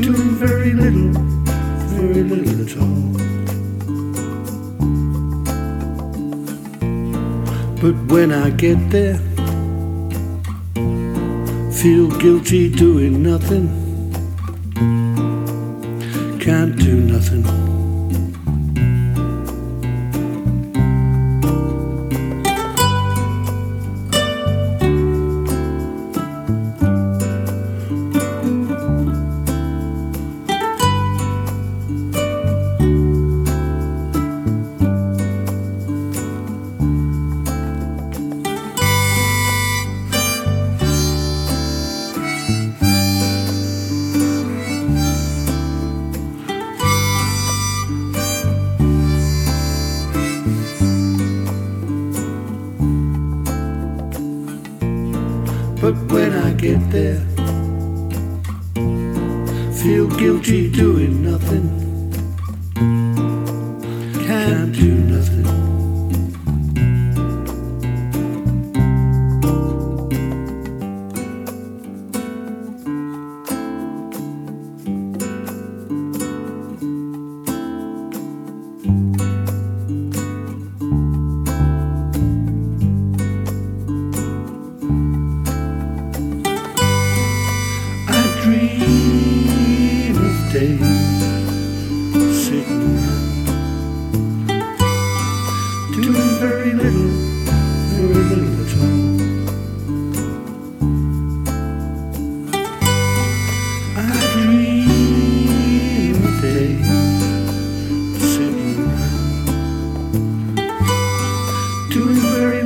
doing very little, very little at all. But when I get there, feel guilty doing nothing, can't do nothing. But when I get there, feel guilty doing nothing. day sitting doing very little, very little at all. I dream a day sitting doing very